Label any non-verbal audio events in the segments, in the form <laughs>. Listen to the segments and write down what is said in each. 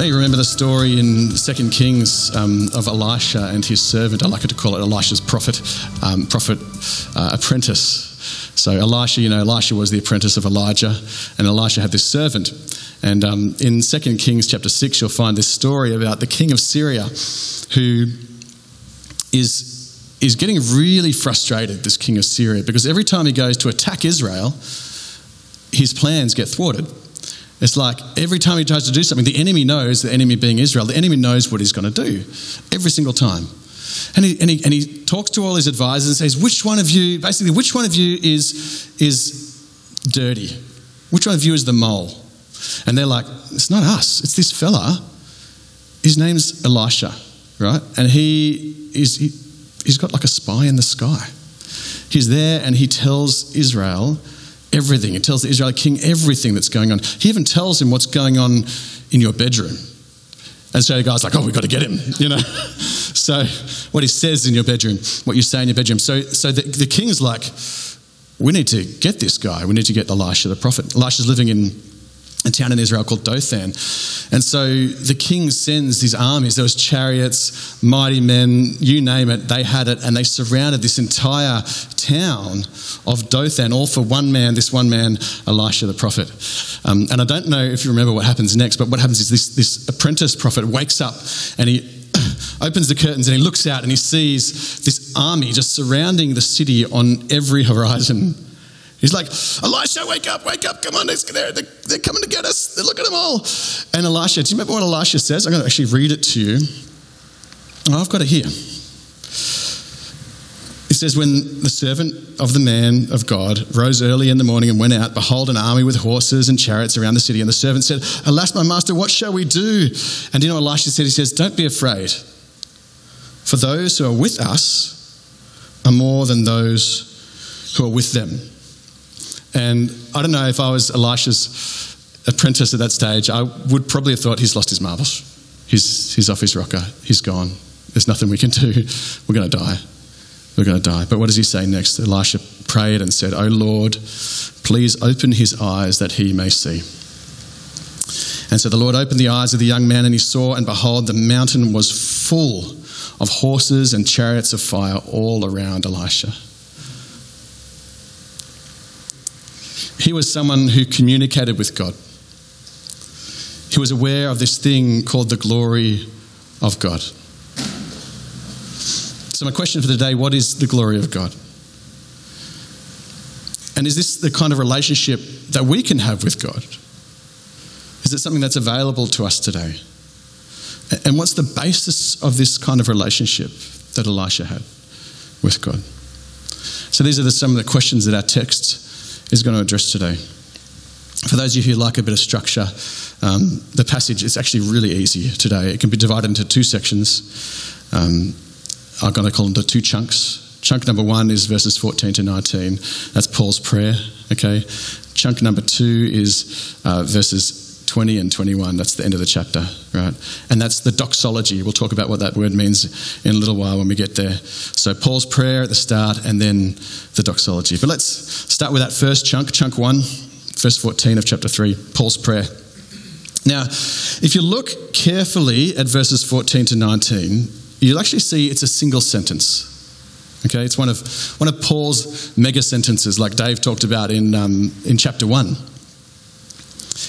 Don't you remember the story in Second Kings um, of Elisha and his servant? I like to call it Elisha's prophet, um, prophet uh, apprentice. So Elisha, you know, Elisha was the apprentice of Elijah, and Elisha had this servant. And um, in Second Kings chapter six, you'll find this story about the king of Syria, who is is getting really frustrated. This king of Syria, because every time he goes to attack Israel, his plans get thwarted. It's like every time he tries to do something, the enemy knows, the enemy being Israel, the enemy knows what he's going to do every single time. And he, and, he, and he talks to all his advisors and says, which one of you, basically, which one of you is, is dirty? Which one of you is the mole? And they're like, it's not us, it's this fella. His name's Elisha, right? And he is, he, he's got like a spy in the sky. He's there and he tells Israel everything. He tells the Israeli king everything that's going on. He even tells him what's going on in your bedroom. And so the guy's like, oh, we've got to get him, you know. <laughs> so what he says in your bedroom, what you say in your bedroom. So, so the, the king's like, we need to get this guy. We need to get Elisha the prophet. Elisha's living in a town in Israel called Dothan. And so the king sends these armies, those chariots, mighty men, you name it, they had it, and they surrounded this entire town of Dothan, all for one man, this one man, Elisha the prophet. Um, and I don't know if you remember what happens next, but what happens is this, this apprentice prophet wakes up and he <clears throat> opens the curtains and he looks out and he sees this army just surrounding the city on every <laughs> horizon. He's like, Elisha, wake up, wake up, come on, they're, they're, they're coming to get us. Look at them all. And Elisha, do you remember what Elisha says? I'm going to actually read it to you. Oh, I've got it here. It says, When the servant of the man of God rose early in the morning and went out, behold, an army with horses and chariots around the city. And the servant said, Alas, my master, what shall we do? And you know Elisha said? He says, Don't be afraid, for those who are with us are more than those who are with them. And I don't know if I was Elisha's apprentice at that stage, I would probably have thought he's lost his marbles. He's, he's off his rocker. He's gone. There's nothing we can do. <laughs> We're going to die. We're going to die. But what does he say next? Elisha prayed and said, O Lord, please open his eyes that he may see. And so the Lord opened the eyes of the young man, and he saw, and behold, the mountain was full of horses and chariots of fire all around Elisha. He was someone who communicated with God. He was aware of this thing called the glory of God. So, my question for today what is the glory of God? And is this the kind of relationship that we can have with God? Is it something that's available to us today? And what's the basis of this kind of relationship that Elisha had with God? So, these are the, some of the questions that our text is going to address today. For those of you who like a bit of structure, um, the passage is actually really easy today. It can be divided into two sections. Um, I'm going to call them the two chunks. Chunk number one is verses 14 to 19. That's Paul's prayer. Okay. Chunk number two is uh, verses 20 and 21. That's the end of the chapter, right? And that's the doxology. We'll talk about what that word means in a little while when we get there. So, Paul's prayer at the start and then the doxology. But let's start with that first chunk, chunk one, verse 14 of chapter 3, Paul's prayer. Now, if you look carefully at verses 14 to 19, you'll actually see it's a single sentence. Okay, it's one of, one of Paul's mega sentences, like Dave talked about in, um, in chapter 1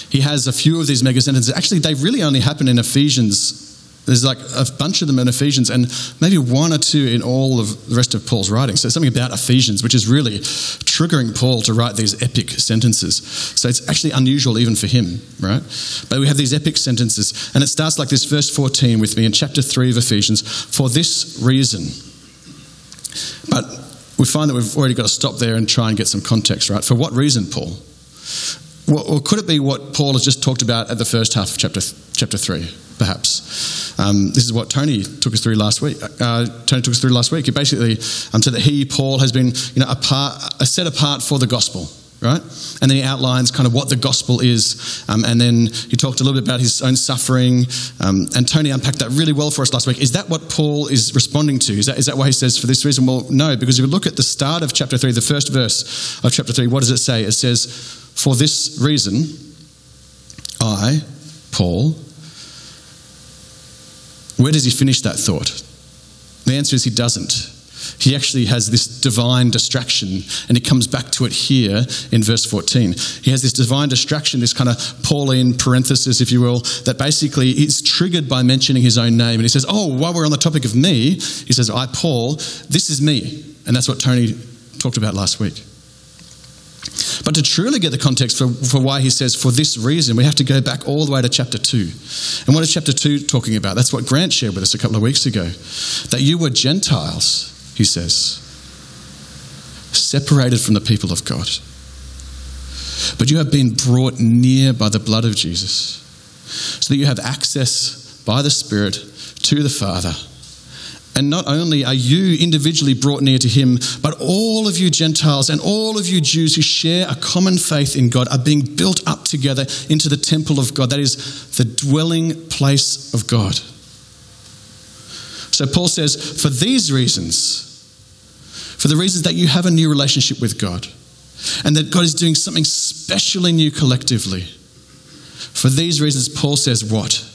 he has a few of these mega sentences. Actually, they really only happen in Ephesians. There's like a bunch of them in Ephesians, and maybe one or two in all of the rest of Paul's writing. So, something about Ephesians, which is really triggering Paul to write these epic sentences. So, it's actually unusual even for him, right? But we have these epic sentences, and it starts like this, verse 14 with me in chapter 3 of Ephesians for this reason. But we find that we've already got to stop there and try and get some context, right? For what reason, Paul? Or could it be what Paul has just talked about at the first half of chapter, chapter 3? perhaps. Um, this is what Tony took us through last week. Uh, Tony took us through last week. He basically um, said that he, Paul, has been you know, apart, set apart for the gospel right? And then he outlines kind of what the gospel is. Um, and then he talked a little bit about his own suffering. Um, and Tony unpacked that really well for us last week. Is that what Paul is responding to? Is that, is that why he says for this reason? Well, no, because if you look at the start of chapter 3, the first verse of chapter 3, what does it say? It says, For this reason, I, Paul, where does he finish that thought? The answer is he doesn't he actually has this divine distraction, and he comes back to it here in verse 14. He has this divine distraction, this kind of Pauline parenthesis, if you will, that basically is triggered by mentioning his own name. And he says, Oh, while we're on the topic of me, he says, I, Paul, this is me. And that's what Tony talked about last week. But to truly get the context for, for why he says, for this reason, we have to go back all the way to chapter 2. And what is chapter 2 talking about? That's what Grant shared with us a couple of weeks ago. That you were Gentiles he says, separated from the people of God. But you have been brought near by the blood of Jesus, so that you have access by the Spirit to the Father. And not only are you individually brought near to Him, but all of you Gentiles and all of you Jews who share a common faith in God are being built up together into the temple of God. That is the dwelling place of God. So Paul says, for these reasons, for the reasons that you have a new relationship with God and that God is doing something specially new collectively. For these reasons, Paul says, What?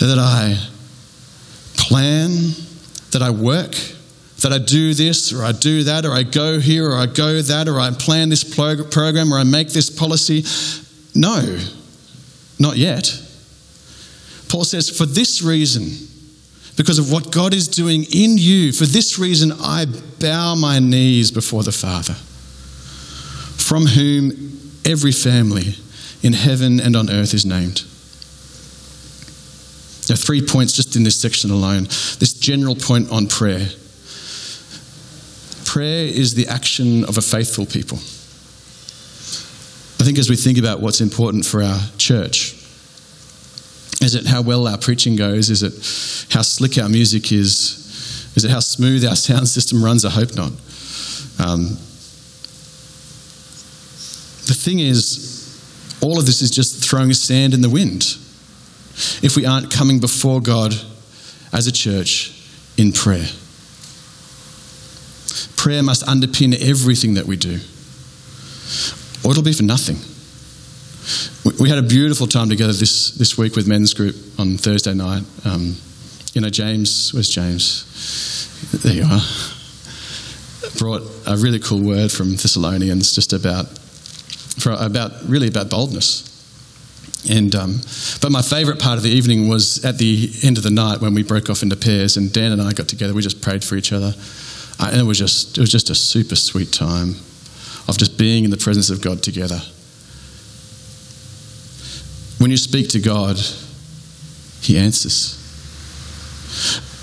That I plan, that I work, that I do this or I do that, or I go here or I go that, or I plan this program or I make this policy. No, not yet. Paul says, For this reason, because of what God is doing in you. For this reason, I bow my knees before the Father, from whom every family in heaven and on earth is named. There are three points just in this section alone. This general point on prayer. Prayer is the action of a faithful people. I think as we think about what's important for our church, is it how well our preaching goes? Is it how slick our music is? Is it how smooth our <laughs> sound system runs? I hope not. Um, the thing is, all of this is just throwing sand in the wind if we aren't coming before God as a church in prayer. Prayer must underpin everything that we do, or it'll be for nothing. We had a beautiful time together this, this week with men's group on Thursday night. Um, you know, James, where's James? There you are. Brought a really cool word from Thessalonians just about, for, about really about boldness. And um, but my favourite part of the evening was at the end of the night when we broke off into pairs, and Dan and I got together. We just prayed for each other, uh, and it was just it was just a super sweet time of just being in the presence of God together. When you speak to God, He answers.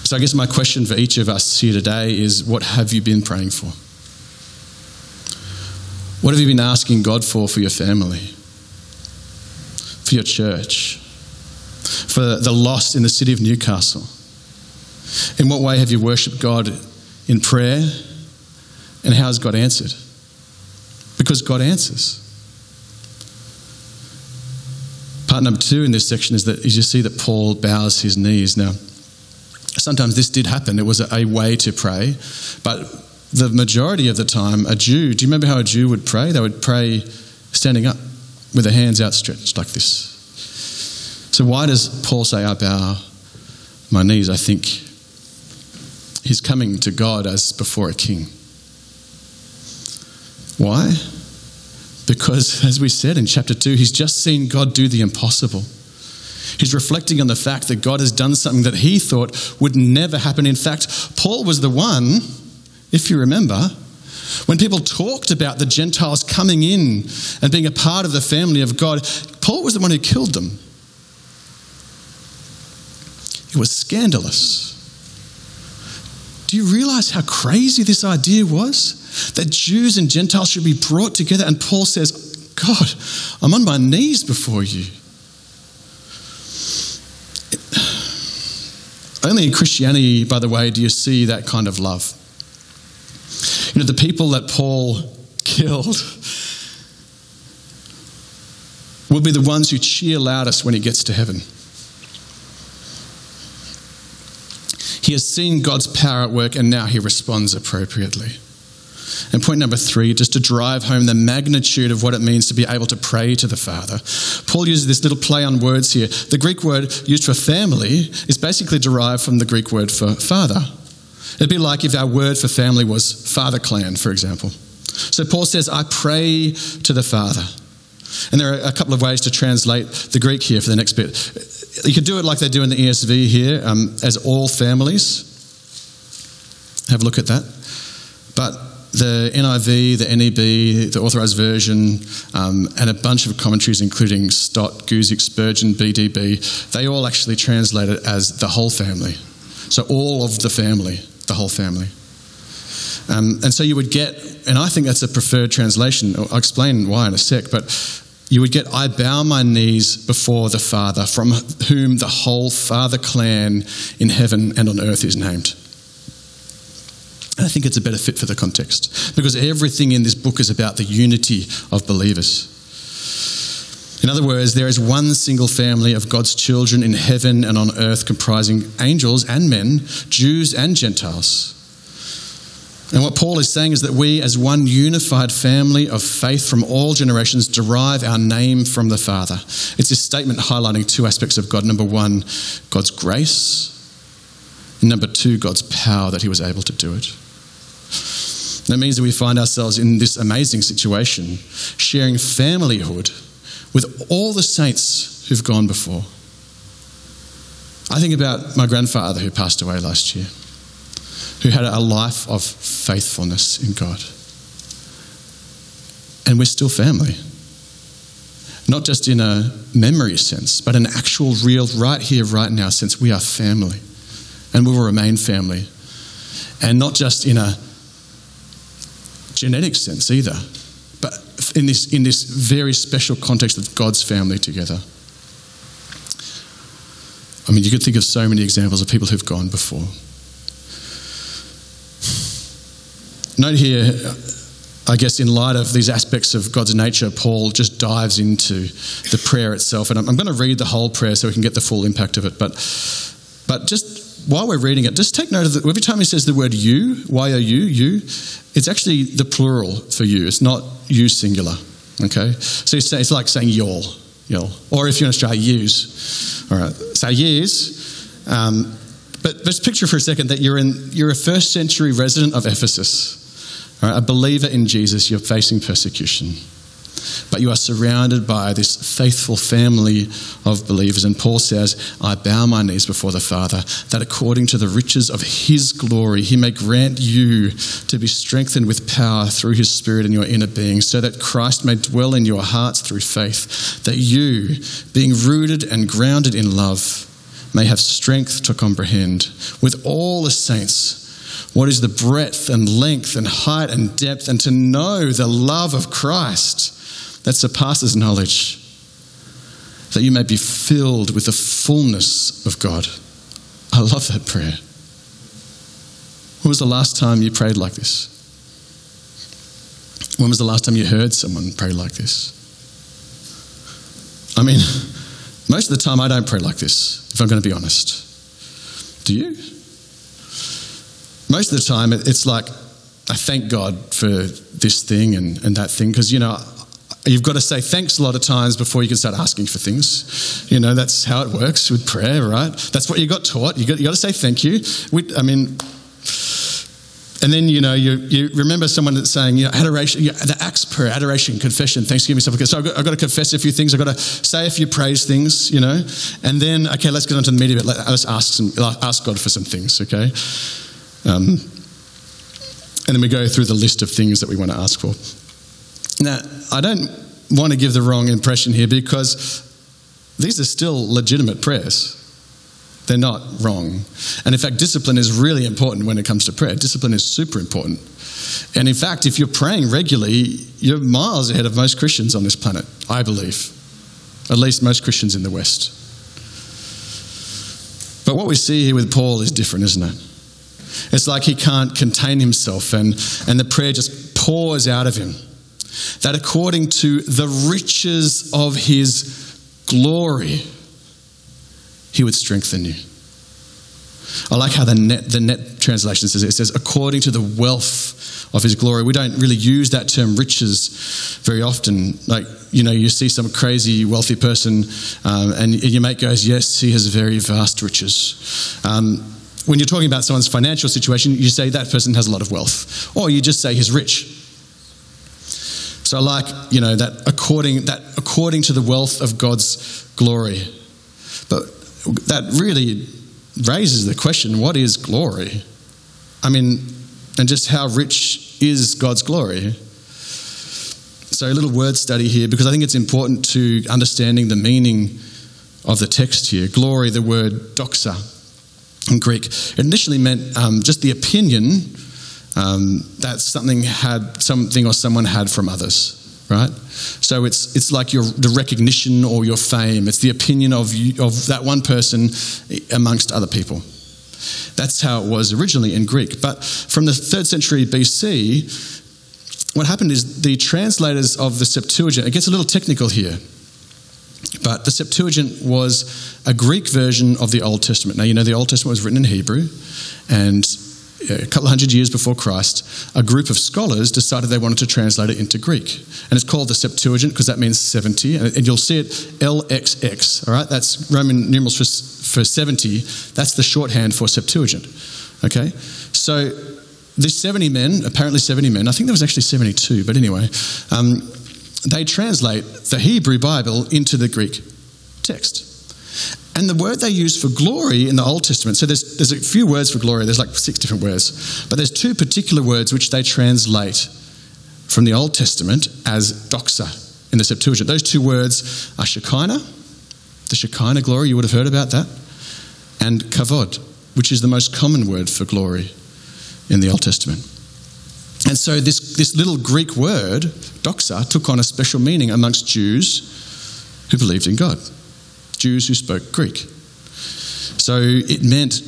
So, I guess my question for each of us here today is what have you been praying for? What have you been asking God for for your family, for your church, for the lost in the city of Newcastle? In what way have you worshipped God in prayer? And how has God answered? Because God answers. Part number two in this section is that you see that Paul bows his knees. Now, sometimes this did happen. It was a way to pray, but the majority of the time, a Jew, do you remember how a Jew would pray? They would pray standing up with their hands outstretched like this. So, why does Paul say, I bow my knees? I think he's coming to God as before a king. Why? Because, as we said in chapter 2, he's just seen God do the impossible. He's reflecting on the fact that God has done something that he thought would never happen. In fact, Paul was the one, if you remember, when people talked about the Gentiles coming in and being a part of the family of God, Paul was the one who killed them. It was scandalous. Do you realize how crazy this idea was? that Jews and Gentiles should be brought together. And Paul says, God, I'm on my knees before you. Only in Christianity, by the way, do you see that kind of love. You know, the people that Paul killed will be the ones who cheer loudest when he gets to heaven. He has seen God's power at work and now he responds appropriately. And point number three, just to drive home the magnitude of what it means to be able to pray to the Father. Paul uses this little play on words here. The Greek word used for family is basically derived from the Greek word for father. It'd be like if our word for family was father clan, for example. So Paul says, I pray to the Father. And there are a couple of ways to translate the Greek here for the next bit. You could do it like they do in the ESV here, um, as all families. Have a look at that. But the NIV, the NEB, the Authorized Version, um, and a bunch of commentaries, including Stott, Guzik, Spurgeon, BDB, they all actually translate it as the whole family. So all of the family, the whole family. Um, and so you would get, and I think that's a preferred translation. I'll explain why in a sec, but you would get, I bow my knees before the Father, from whom the whole Father clan in heaven and on earth is named. I think it's a better fit for the context because everything in this book is about the unity of believers. In other words, there is one single family of God's children in heaven and on earth, comprising angels and men, Jews and Gentiles. And what Paul is saying is that we, as one unified family of faith from all generations, derive our name from the Father. It's a statement highlighting two aspects of God. Number one, God's grace. And number two, God's power that he was able to do it. That means that we find ourselves in this amazing situation, sharing familyhood with all the saints who've gone before. I think about my grandfather who passed away last year, who had a life of faithfulness in God. And we're still family. Not just in a memory sense, but an actual, real, right here, right now sense. We are family. And we will remain family. And not just in a genetic sense either, in this, in this very special context of God's family together. I mean, you could think of so many examples of people who've gone before. Note here, I guess, in light of these aspects of God's nature, Paul just dives into the prayer itself. And I'm, going to read the whole prayer so we can get the full impact of it. But, but just while we're reading it, just take note of that every time he says the word you, why are Y O U, you, it's actually the plural for you. It's not you singular. Okay? So it's like saying y'all, y'all. Or if you're in Australia, use. All right. So use. Um, but just picture for a second that you're, in, you're a first century resident of Ephesus, a believer in Jesus, you're facing persecution. But you are surrounded by this faithful family of believers. And Paul says, I bow my knees before the Father, that according to the riches of his glory, he may grant you to be strengthened with power through his Spirit in your inner being, so that Christ may dwell in your hearts through faith, that you, being rooted and grounded in love, may have strength to comprehend with all the saints what is the breadth and length and height and depth, and to know the love of Christ that surpasses knowledge, that you may be filled with the fullness of God. I love that prayer. When was the last time you prayed like this? When was the last time you heard someone pray like this? I mean, most of the time I don't pray like this, if I'm going to be honest. Do you? Most of the time it's like, I thank God for this thing and, and that thing, because, you know, You've got to say thanks a lot of times before you can start asking for things. You know, that's how it works with prayer, right? That's what you got taught. You got, you got to say thank you. We, I mean, and then, you know, you, you remember someone that's saying, you know, adoration, you know, the acts prayer, adoration, confession, thanksgiving, stuff like that. So I've got, I've got, to confess a few things. I've got to say a few praise things, you know. And then, okay, let's get on to the media bit. Let's ask, some, ask God for some things, okay? Um, and then we go through the list of things that we want to ask for. Now, I don't want to give the wrong impression here because these are still legitimate prayers. They're not wrong. And in fact, discipline is really important when it comes to prayer. Discipline is super important. And in fact, if you're praying regularly, you're miles ahead of most Christians on this planet, I believe. At least most Christians in the West. But what we see here with Paul is different, isn't it? It's like he can't contain himself, and, and the prayer just pours out of him. That according to the riches of his glory, he would strengthen you. I like how the net, the net translation says it. It says, according to the wealth of his glory. We don't really use that term riches very often. Like, you know, you see some crazy wealthy person um, and your mate goes, yes, he has very vast riches. Um, when you're talking about someone's financial situation, you say that person has a lot of wealth. Or you just say he's rich. So I like, you know, that according, that according to the wealth of God's glory. But that really raises the question what is glory? I mean, and just how rich is God's glory? So, a little word study here because I think it's important to understanding the meaning of the text here. Glory, the word doxa in Greek, it initially meant um, just the opinion um, that something had something or someone had from others right? So it's, it's like your, the recognition or your fame. It's the opinion of, you, of that one person amongst other people. That's how it was originally in Greek. But from the third century BC, what happened is the translators of the Septuagint, it gets a little technical here, but the Septuagint was a Greek version of the Old Testament. Now, you know, the Old Testament was written in Hebrew, and a couple hundred years before Christ, a group of scholars decided they wanted to translate it into Greek. And it's called the Septuagint because that means 70. And you'll see it LXX, all right? That's Roman numerals for, for 70. That's the shorthand for Septuagint, okay? So these 70 men, apparently 70 men, I think there was actually 72, but anyway, um, they translate the Hebrew Bible into the Greek text. And the word they use for glory in the Old Testament, so there's, there's a few words for glory, there's like six different words, but there's two particular words which they translate from the Old Testament as doxa in the Septuagint. Those two words are Shekinah, the Shekinah glory, you would have heard about that, and kavod, which is the most common word for glory in the Old Testament. And so this, this little Greek word, doxa, took on a special meaning amongst Jews who believed in God. Jews who spoke Greek. So it meant,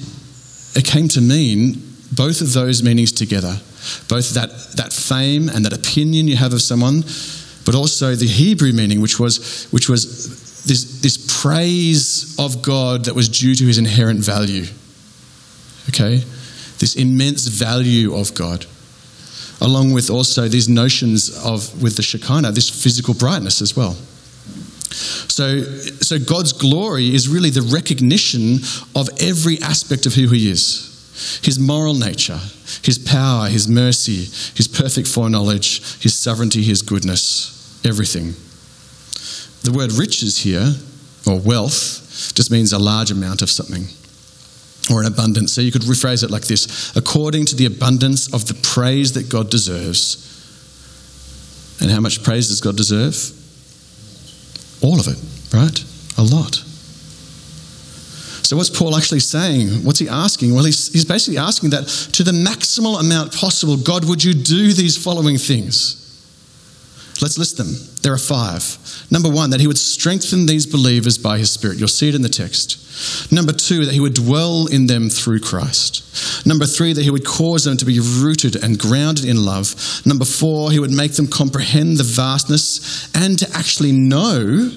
it came to mean both of those meanings together both that, that fame and that opinion you have of someone, but also the Hebrew meaning, which was, which was this, this praise of God that was due to his inherent value. Okay? This immense value of God. Along with also these notions of, with the Shekinah, this physical brightness as well. So, so God's glory is really the recognition of every aspect of who He is His moral nature, His power, His mercy, His perfect foreknowledge, His sovereignty, His goodness, everything. The word riches here, or wealth, just means a large amount of something or an abundance. So you could rephrase it like this according to the abundance of the praise that God deserves. And how much praise does God deserve? All of it, right? A lot. So, what's Paul actually saying? What's he asking? Well, he's, he's basically asking that to the maximal amount possible, God, would you do these following things? Let's list them. There are five. Number one, that he would strengthen these believers by his Spirit. You'll see it in the text. Number two, that he would dwell in them through Christ. Number three, that he would cause them to be rooted and grounded in love. Number four, he would make them comprehend the vastness and to actually know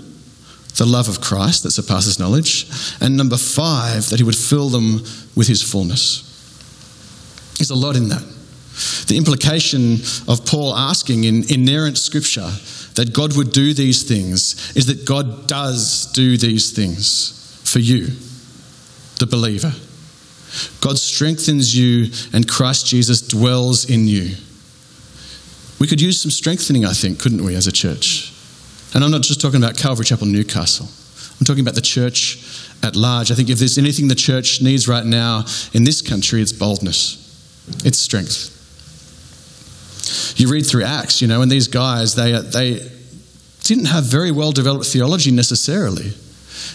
the love of Christ that surpasses knowledge. And number five, that he would fill them with his fullness. There's a lot in that. The implication of Paul asking in inerrant scripture that God would do these things is that God does do these things for you, the believer. God strengthens you, and Christ Jesus dwells in you. We could use some strengthening, I think, couldn't we, as a church? And I'm not just talking about Calvary Chapel Newcastle. I'm talking about the church at large. I think if there's anything the church needs right now in this country, it's boldness, it's strength. You read through Acts, you know, and these guys, they, they didn't have very well developed theology necessarily.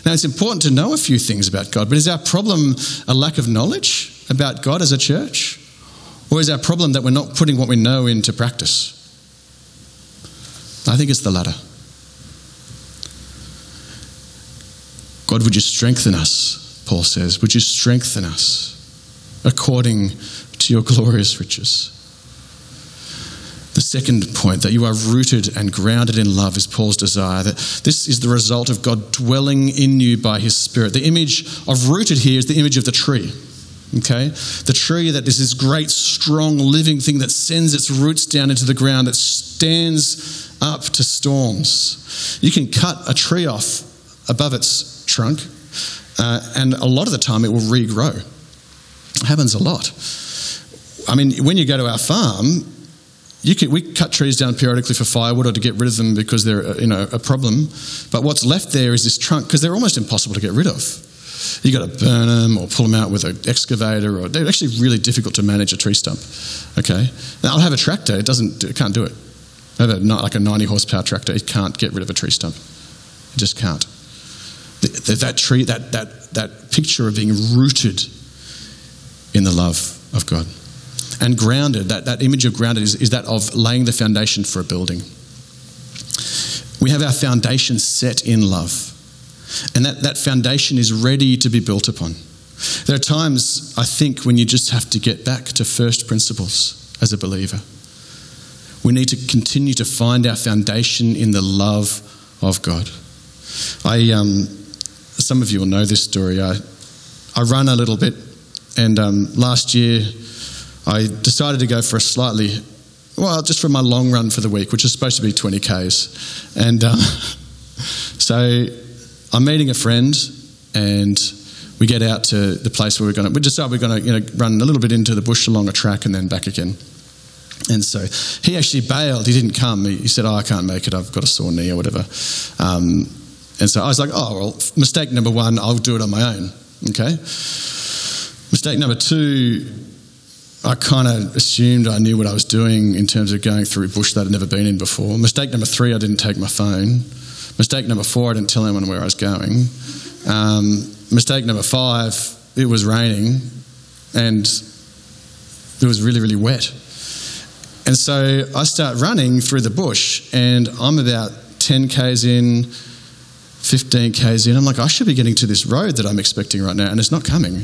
Now, it's important to know a few things about God, but is our problem a lack of knowledge about God as a church? Or is our problem that we're not putting what we know into practice? I think it's the latter. God, would you strengthen us Paul says, would you strengthen us according to your glorious riches? The second point, that you are rooted and grounded in love, is Paul's desire. That this is the result of God dwelling in you by his Spirit. The image of rooted here is the image of the tree. Okay? The tree that is this great, strong, living thing that sends its roots down into the ground, that stands up to storms. You can cut a tree off above its trunk, uh, and a lot of the time it will regrow. It happens a lot. I mean, when you go to our farm, can, we cut trees down periodically for firewood or to get rid of them because they're uh, you know, a problem. But what's left there is this trunk because they're almost impossible to get rid of. You've got to burn them or pull them out with an excavator, or they're actually really difficult to manage a tree stump. Okay, now I'll have a tractor; it doesn't, it can't do it. I have a, like a 90 horsepower tractor; it can't get rid of a tree stump. It just can't. That tree, that that that picture of being rooted in the love of God and grounded, that, that image of grounded is, is that of laying the foundation for a building. We have our foundation set in love. And that, that foundation is ready to be built upon. There are times, I think, when you just have to get back to first principles as a believer. We need to continue to find our foundation in the love of God. I, um, some of you will know this story. I, I run a little bit, and um, last year I decided to go for a slightly, well, just for my long run for the week, which is supposed to be 20 Ks. And uh, <laughs> so I'm meeting a friend, and we get out to the place where we're going to, we decide we're going to you know, run a little bit into the bush along a track and then back again. And so he actually bailed. He didn't come. He, said, Oh, I can't make it. I've got a sore knee or whatever. Um, and so I was like, Oh, well, mistake number one, I'll do it on my own. Okay. Mistake number two, I kind of assumed I knew what I was doing in terms of going through bush that I'd never been in before. Mistake number three, I didn't take my phone. Mistake number four, I didn't tell anyone where I was going. Um, mistake number five, it was raining and it was really, really wet. And so I start running through the bush and I'm about 10 Ks in, 15 Ks in. I'm like, I should be getting to this road that I'm expecting right now and it's not coming.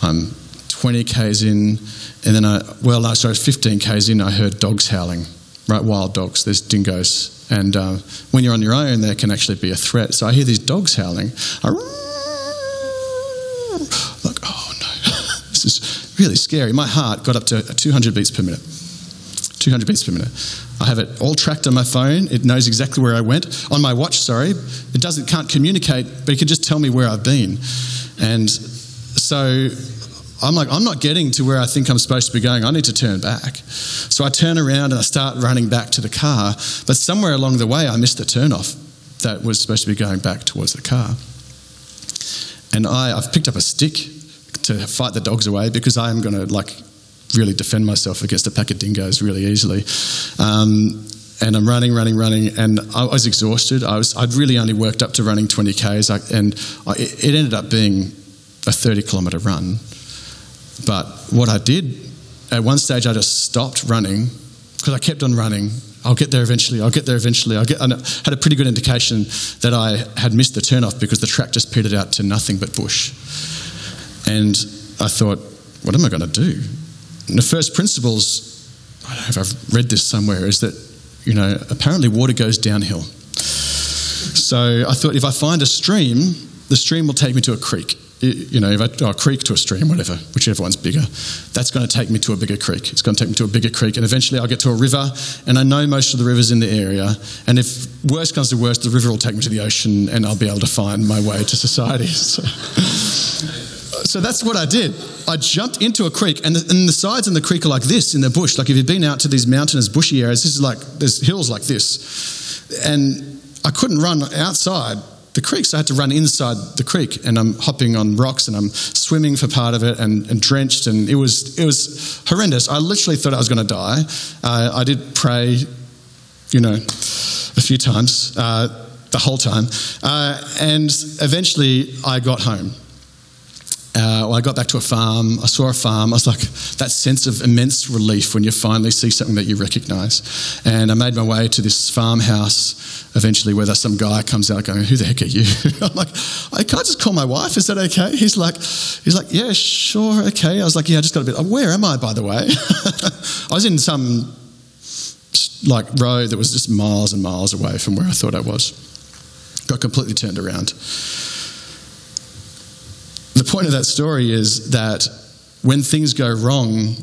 I'm 20 Ks in, and then I, well, no, sorry, 15 Ks in, I heard dogs howling, right? Wild dogs, there's dingoes. And uh, when you're on your own, there can actually be a threat. So I hear these dogs howling. I, like, oh no, this is really scary. My heart got up to 200 beats per minute. 200 beats per minute. I have it all tracked on my phone. It knows exactly where I went. On my watch, sorry. It doesn't can't communicate, but it can just tell me where I've been. And so I'm like, I'm not getting to where I think I'm supposed to be going. I need to turn back. So I turn around and I start running back to the car. But somewhere along the way, I missed the turnoff that was supposed to be going back towards the car. And I, I've picked up a stick to fight the dogs away because I am going to like really defend myself against a pack of dingoes really easily. Um, and I'm running, running, running, and I was exhausted. I was, I'd really only worked up to running 20 Ks, and I, it ended up being a 30 kilometre run. But what I did, at one stage, I just stopped running because I kept on running. I'll get there eventually. I'll get there eventually. I had a pretty good indication that I had missed the turnoff because the track just petered out to nothing but bush. And I thought, what am I going to do? And the first principles, I don't know if I've read this somewhere, is that, you know, apparently water goes downhill. So I thought if I find a stream, the stream will take me to a creek you know, if I a creek to a stream, whatever, whichever one's bigger, that's going to take me to a bigger creek. It's going to take me to a bigger creek, and eventually I'll get to a river, and I know most of the rivers in the area. And if worst comes to worst, the river will take me to the ocean, and I'll be able to find my way to society. <laughs> So, so that's what I did. I jumped into a creek, and the, and the sides in the creek are like this in the bush. Like if you've been out to these mountainous, bushy areas, this is like there's hills like this, and I couldn't run outside the creek, so I had to run inside the creek, and I'm hopping on rocks and I'm swimming for part of it and, and drenched, and it was it was horrendous. I literally thought I was going to die. Uh, I did pray, you know, a few times, uh, the whole time, uh, and eventually I got home. Uh, well, I got back to a farm. I saw a farm. I was like, that sense of immense relief when you finally see something that you recognize. And I made my way to this farmhouse eventually where some guy comes out going, Who the heck are you? <laughs> I'm like, I can't just call my wife. Is that okay? He's like, he's like, Yeah, sure, okay. I was like, Yeah, I just got a bit. Where am I, by the way? <laughs> I was in some like road that was just miles and miles away from where I thought I was. Got completely turned around the point of that story is that when things go wrong,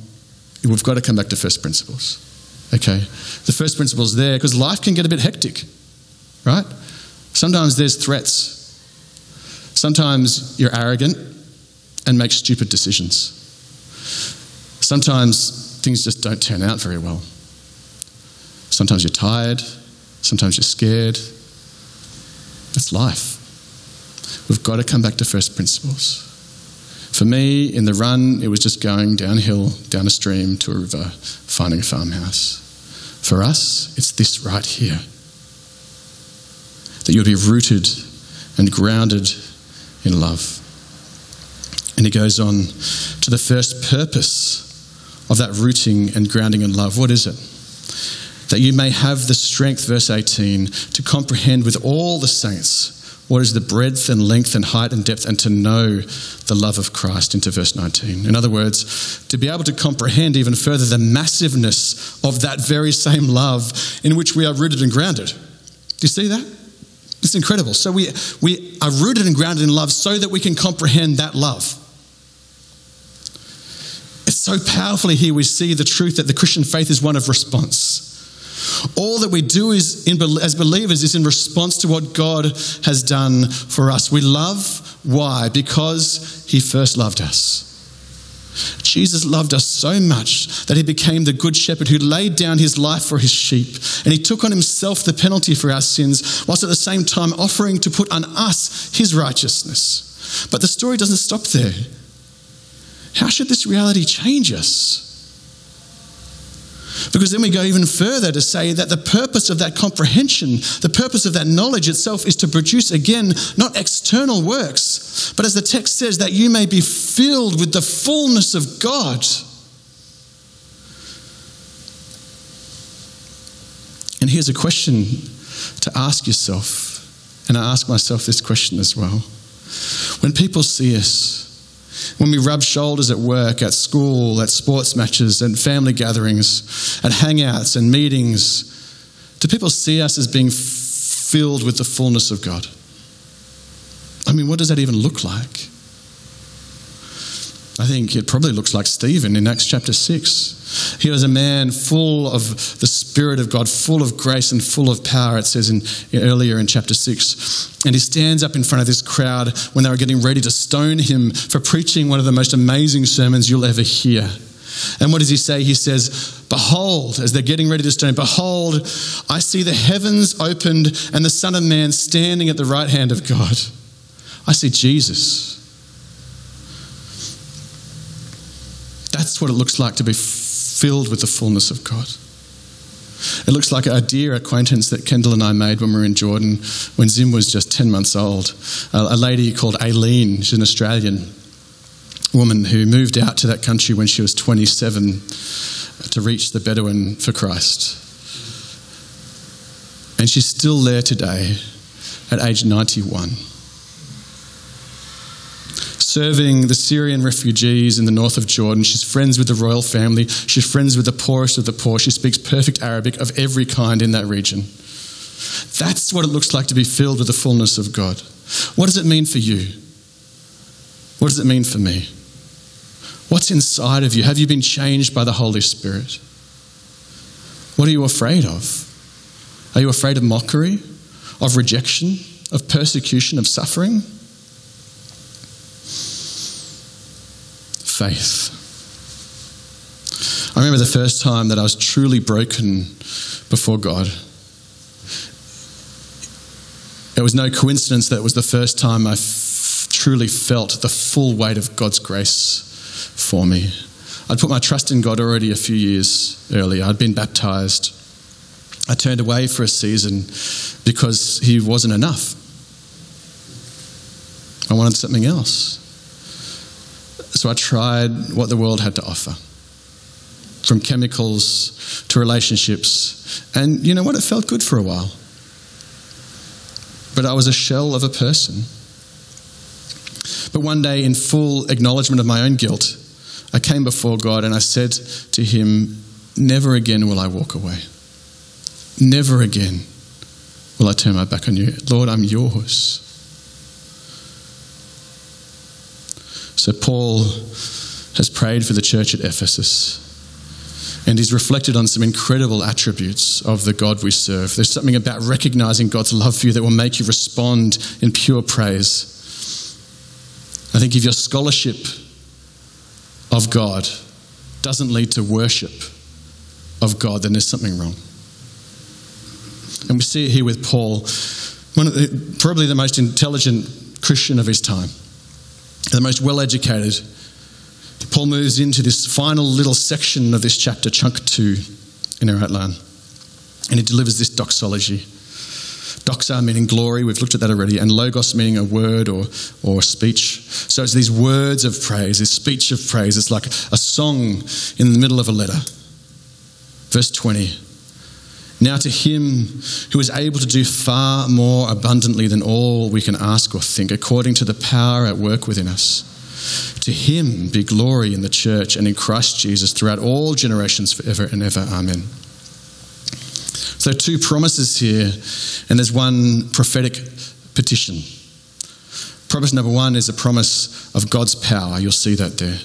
we've got to come back to first principles. Okay? The first principles there because life can get a bit hectic, right? Sometimes there's threats. Sometimes you're arrogant and make stupid decisions. Sometimes things just don't turn out very well. Sometimes you're tired. Sometimes you're scared. That's life. We've got to come back to first principles. For me, in the run, it was just going downhill, down a stream to a river, finding a farmhouse. For us, it's this right here that you'll be rooted and grounded in love. And he goes on to the first purpose of that rooting and grounding in love. What is it? That you may have the strength, verse 18, to comprehend with all the saints what is the breadth and length and height and depth, and to know the love of Christ into verse 19. In other words, to be able to comprehend even further the massiveness of that very same love in which we are rooted and grounded. Do you see that? It's incredible. So we, we are rooted and grounded in love so that we can comprehend that love. It's so powerfully here we see the truth that the Christian faith is one of response. All that we do is in, as believers is in response to what God has done for us. We love. Why? Because He first loved us. Jesus loved us so much that he became the good shepherd who laid down his life for his sheep. And he took on himself the penalty for our sins, whilst at the same time offering to put on us his righteousness. But the story doesn't stop there. How should this reality change us? Because then we go even further to say that the purpose of that comprehension, the purpose of that knowledge itself is to produce, again, not external works, but as the text says, that you may be filled with the fullness of God. And here's a question to ask yourself, and I ask myself this question as well. When people see us, when we rub shoulders at work, at school, at sports matches, at family gatherings, at hangouts and meetings, do people see us as being filled with the fullness of God? I mean, what does that even look like? I think it probably looks like Stephen in Acts chapter 6. He was a man full of the Spirit of God, full of grace and full of power, it says in, earlier in chapter 6. And he stands up in front of this crowd when they were getting ready to stone him for preaching one of the most amazing sermons you'll ever hear. And what does he say? He says, Behold, as they're getting ready to stone, behold, I see the heavens opened and the Son of Man standing at the right hand of God. I see Jesus. That's what it looks like to be filled with the fullness of God. It looks like a dear acquaintance that Kendall and I made when we were in Jordan when Zim was just 10 months old. A lady called Aileen, she's an Australian woman who moved out to that country when she was 27 uh, to reach the Bedouin for Christ. And she's still there today at age 91 serving the Syrian refugees in the north of Jordan. She's friends with the royal family. She's friends with the poorest of the poor. She speaks perfect Arabic of every kind in that region. That's what it looks like to be filled with the fullness of God. What does it mean for you? What does it mean for me? What's inside of you? Have you been changed by the Holy Spirit? What are you afraid of? Are you afraid of mockery, of rejection, of persecution, of suffering? Faith. I remember the first time that I was truly broken before God. It was no coincidence that it was the first time I f- truly felt the full weight of God's grace for me. I'd put my trust in God already a few years earlier. I'd been baptized. I turned away for a season because He wasn't enough. I wanted something else. So I tried what the world had to offer from chemicals to relationships. And you know what? It felt good for a while. But I was a shell of a person. But one day, in full acknowledgement of my own guilt, I came before God and I said to Him, Never again will I walk away. Never again will I turn my back on you. Lord, I'm yours. So, Paul has prayed for the church at Ephesus. And he's reflected on some incredible attributes of the God we serve. There's something about recognizing God's love for you that will make you respond in pure praise. I think if your scholarship of God doesn't lead to worship of God, then there's something wrong. And we see it here with Paul, one of the, probably the most intelligent Christian of his time, the most well educated. Paul moves into this final little section of this chapter, chunk two, in our outline, and he delivers this doxology. Doxa meaning glory, we've looked at that already, and logos meaning a word or, or speech. So it's these words of praise, this speech of praise. It's like a song in the middle of a letter. Verse 20. Now to him who is able to do far more abundantly than all we can ask or think, according to the power at work within us. To him be glory in the church and in Christ Jesus throughout all generations forever and ever. Amen. So, two promises here, and there's one prophetic petition. Promise number one is a promise of God's power. You'll see that there.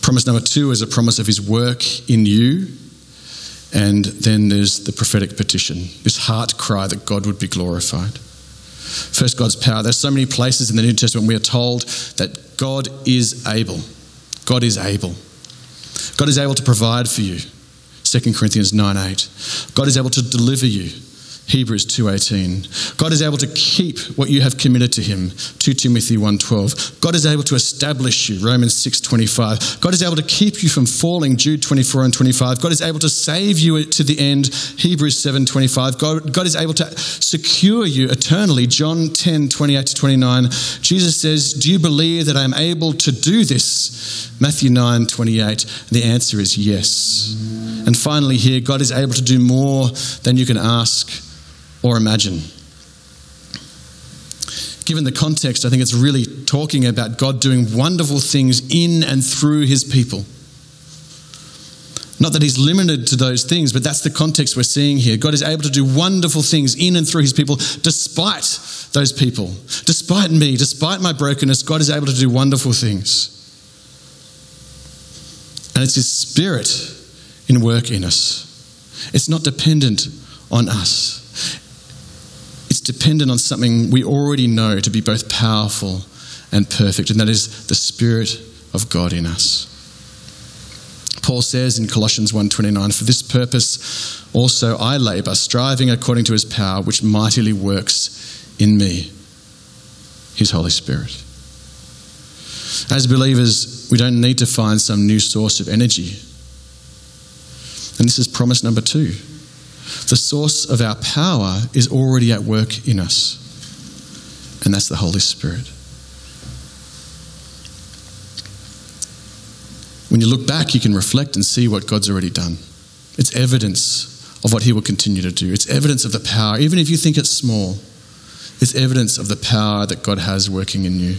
Promise number two is a promise of his work in you. And then there's the prophetic petition, this heart cry that God would be glorified. First, God's power. There's so many places in the New Testament we are told that God is able. God is able. God is able to provide for you. 2 Corinthians 9 8. God is able to deliver you. Hebrews 2:18. God is able to keep what you have committed to him. 2 Timothy 1:12. God is able to establish you. Romans 6:25. God is able to keep you from falling. Jude 24 and 25. God is able to save you to the end. Hebrews 7:25. God, God is able to secure you eternally. John 10:28 to 29. Jesus says, "Do you believe that I am able to do this?" Matthew 9:28. The answer is yes. And finally here, God is able to do more than you can ask or imagine. Given the context, I think it's really talking about God doing wonderful things in and through his people. Not that he's limited to those things, but that's the context we're seeing here. God is able to do wonderful things in and through his people despite those people. Despite me, despite my brokenness, God is able to do wonderful things. And it's his spirit in work in us. It's not dependent on us dependent on something we already know to be both powerful and perfect, and that is the Spirit of God in us. Paul says in Colossians 1:29, "For this purpose also I labor, striving according to his power which mightily works in me, his Holy Spirit." As believers, we don't need to find some new source of energy. And this is promise number 2 the source of our power is already at work in us, and that's the Holy Spirit. When you look back, you can reflect and see what God's already done. It's evidence of what He will continue to do. It's evidence of the power, even if you think it's small, it's evidence of the power that God has working in you.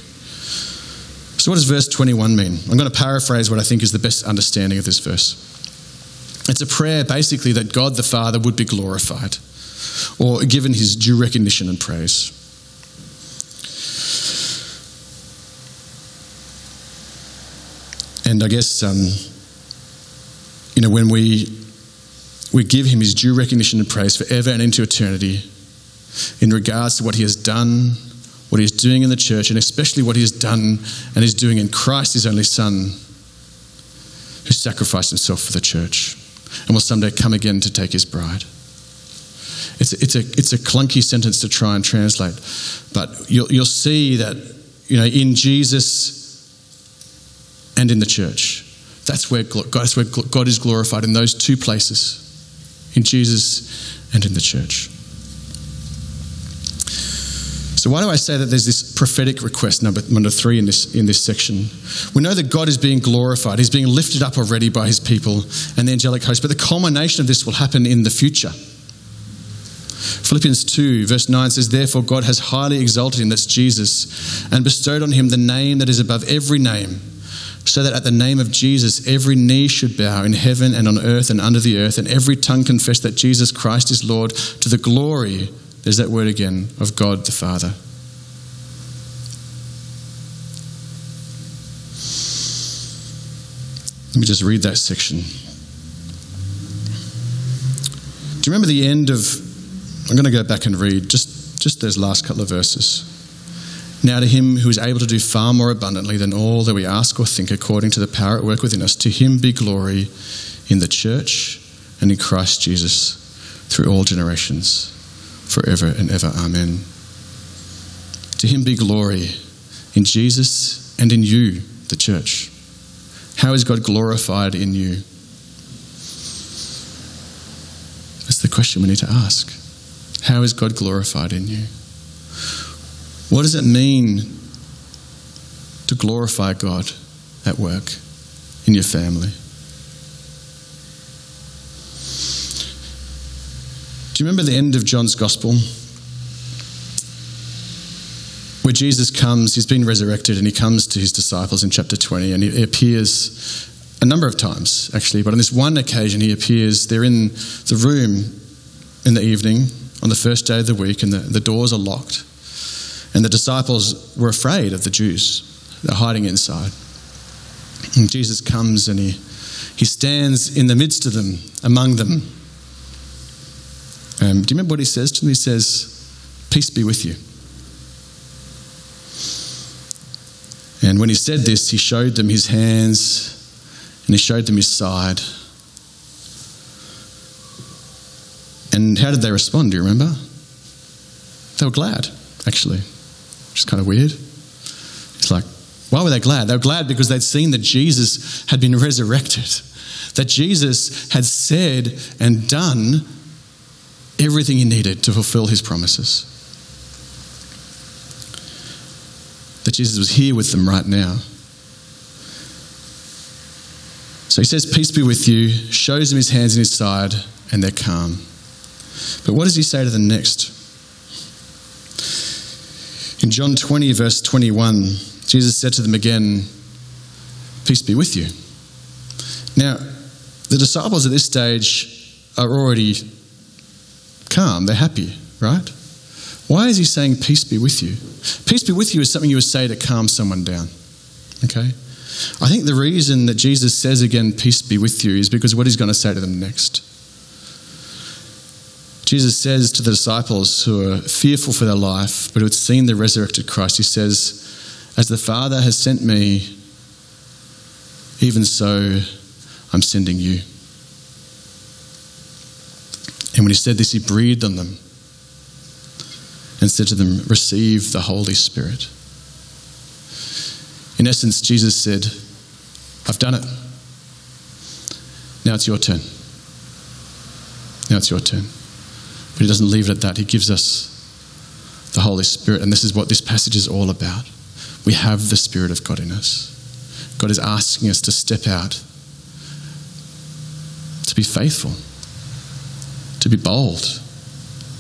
So, what does verse 21 mean? I'm going to paraphrase what I think is the best understanding of this verse. It's a prayer basically that God the Father would be glorified or given his due recognition and praise. And I guess, um, you know, when we, we give him his due recognition and praise forever and into eternity in regards to what he has done, what he is doing in the church, and especially what he has done and is doing in Christ, his only Son, who sacrificed himself for the church and will someday come again to take his bride. It's a, it's a, it's a clunky sentence to try and translate, but you'll, you'll see that you know, in Jesus and in the church, that's where, God, that's where God is glorified in those two places in Jesus and in the church. So why do I say that there's this prophetic request, number, number three in this, in this section? We know that God is being glorified. He's being lifted up already by his people and the angelic host, but the culmination of this will happen in the future. Philippians 2, verse 9 says, Therefore God has highly exalted him, that's Jesus, and bestowed on him the name that is above every name, so that at the name of Jesus every knee should bow in heaven and on earth and under the earth, and every tongue confess that Jesus Christ is Lord to the glory there's that word again of God the Father. Let me just read that section. Do you remember the end of? I'm going to go back and read just, just those last couple of verses. Now, to him who is able to do far more abundantly than all that we ask or think, according to the power at work within us, to him be glory in the church and in Christ Jesus through all generations forever and ever. Amen. To him be glory in Jesus and in you, the church. How is God glorified in you? That's the question we need to ask. How is God glorified in you? What does it mean to glorify God at work, in your family? Do you remember the end of John's Gospel? Where Jesus comes, he's been resurrected, and he comes to his disciples in chapter 20, and he appears a number of times, actually, but on this one occasion, he appears, they're in the room in the evening on the first day of the week, and the, the doors are locked. And the disciples were afraid of the Jews, they're hiding inside. And Jesus comes and he, he stands in the midst of them, among them um, do you remember what he says to them? He says, Peace be with you. And when he said this, he showed them his hands and he showed them his side. And how did they respond? Do you remember? They were glad, actually, which is kind of weird. It's like, why were they glad? They were glad because they'd seen that Jesus had been resurrected, that Jesus had said and done everything he needed to fulfill his promises. That Jesus was here with them right now. So he says, Peace be with you, shows them his hands and his side, and they're calm. But what does he say to them next? In John 20, verse 21, Jesus said to them again, Peace be with you. Now, the disciples at this stage are already calm, they're happy, right? Why is he saying, Peace be with you? Peace be with you is something you would say to calm someone down. Okay? I think the reason that Jesus says again, Peace be with you, is because what he's going to say to them next. Jesus says to the disciples who are fearful for their life, but who had seen the resurrected Christ, He says, As the Father has sent me, even so I'm sending you. And when he said this, he breathed on them and said to them, Receive the Holy Spirit. In essence, Jesus said, I've done it. Now it's your turn. Now it's your turn. But he doesn't leave it at that. He gives us the Holy Spirit. And this is what this passage is all about. We have the Spirit of God in us. God is asking us to step out, to be faithful to be bold,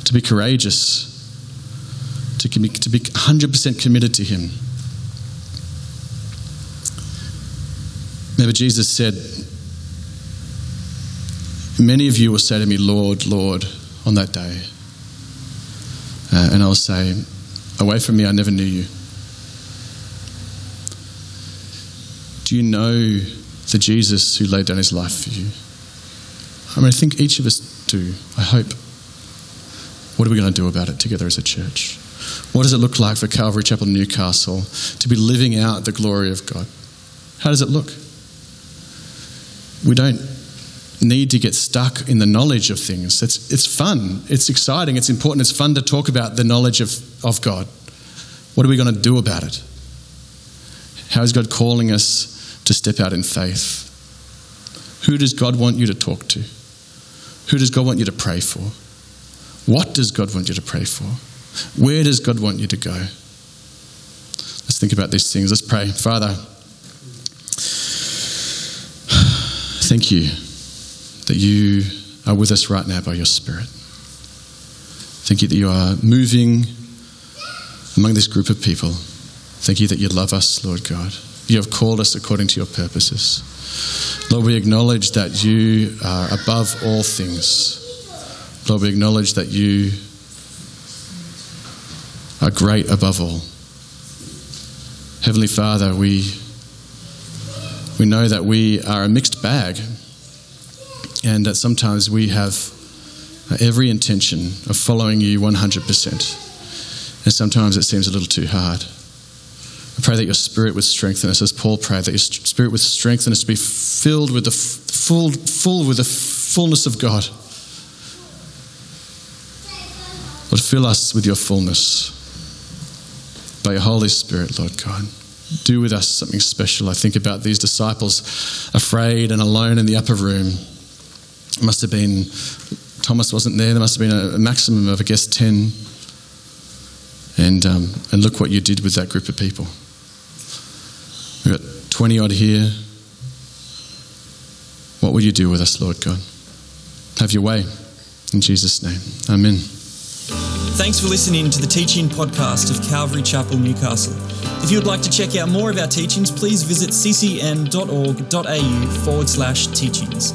to be courageous, to, to be 100% committed to Him. Remember, Jesus said, Many of you will say to me, Lord, Lord, on that day. Uh, and I'll say, Away from me, I never knew you. Do you know the Jesus who laid down his life for you? I mean, I think each of us do, I hope. What are we going to do about it together as a church? What does it look like for Calvary Chapel Newcastle to be living out the glory of God? How does it look? We don't need to get stuck in the knowledge of things. It's, it's fun, it's exciting, it's important, it's fun to talk about the knowledge of, of God. What are we going to do about it? How is God calling us to step out in faith? Who does God want you to talk to? Who does God want you to pray for? What does God want you to pray for? Where does God want you to go? Let's think about these things. Let's pray. Father, thank you that you are with us right now by your Spirit. Thank you that you are moving among this group of people. Thank you that you love us, Lord God. You have called us according to your purposes. Lord, we acknowledge that you are above all things. Lord, we acknowledge that you are great above all. Heavenly Father, we, we know that we are a mixed bag and that sometimes we have every intention of following you 100%. And sometimes it seems a little too hard. I pray that your spirit would strengthen us, as Paul prayed, that your spirit would strengthen us to be filled with the full, full with the fullness of God. Lord, fill us with your fullness by your Holy Spirit, Lord God. Do with us something special. I think about these disciples afraid and alone in the upper room. It must have been, Thomas wasn't there, there must have been a, maximum of, I guess, 10. And, um, and look what you did with that group of people. We've got 20 odd here. What will you do with us, Lord God? Have your way. In Jesus' name. Amen. Thanks for listening to the teaching podcast of Calvary Chapel, Newcastle. If you would like to check out more of our teachings, please visit ccn.org.au forward slash teachings.